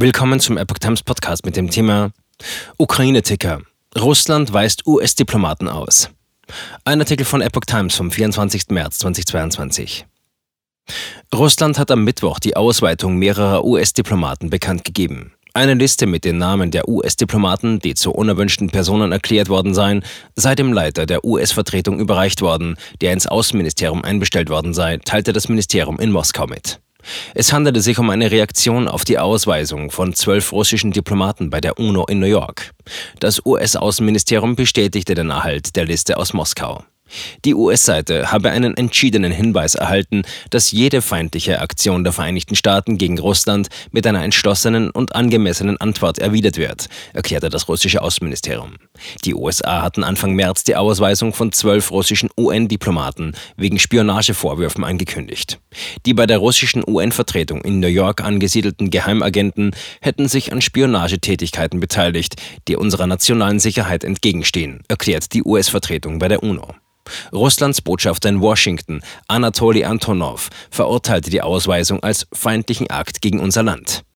Willkommen zum Epoch Times Podcast mit dem Thema Ukraine-Ticker. Russland weist US-Diplomaten aus. Ein Artikel von Epoch Times vom 24. März 2022. Russland hat am Mittwoch die Ausweitung mehrerer US-Diplomaten bekannt gegeben. Eine Liste mit den Namen der US-Diplomaten, die zu unerwünschten Personen erklärt worden seien, sei dem Leiter der US-Vertretung überreicht worden, der ins Außenministerium einbestellt worden sei, teilte das Ministerium in Moskau mit. Es handelte sich um eine Reaktion auf die Ausweisung von zwölf russischen Diplomaten bei der UNO in New York. Das US-Außenministerium bestätigte den Erhalt der Liste aus Moskau. Die US-Seite habe einen entschiedenen Hinweis erhalten, dass jede feindliche Aktion der Vereinigten Staaten gegen Russland mit einer entschlossenen und angemessenen Antwort erwidert wird, erklärte das russische Außenministerium. Die USA hatten Anfang März die Ausweisung von zwölf russischen UN-Diplomaten wegen Spionagevorwürfen angekündigt. Die bei der russischen UN-Vertretung in New York angesiedelten Geheimagenten hätten sich an Spionagetätigkeiten beteiligt, die unserer nationalen Sicherheit entgegenstehen, erklärt die US-Vertretung bei der UNO. Russlands Botschafter in Washington, Anatoly Antonov, verurteilte die Ausweisung als feindlichen Akt gegen unser Land.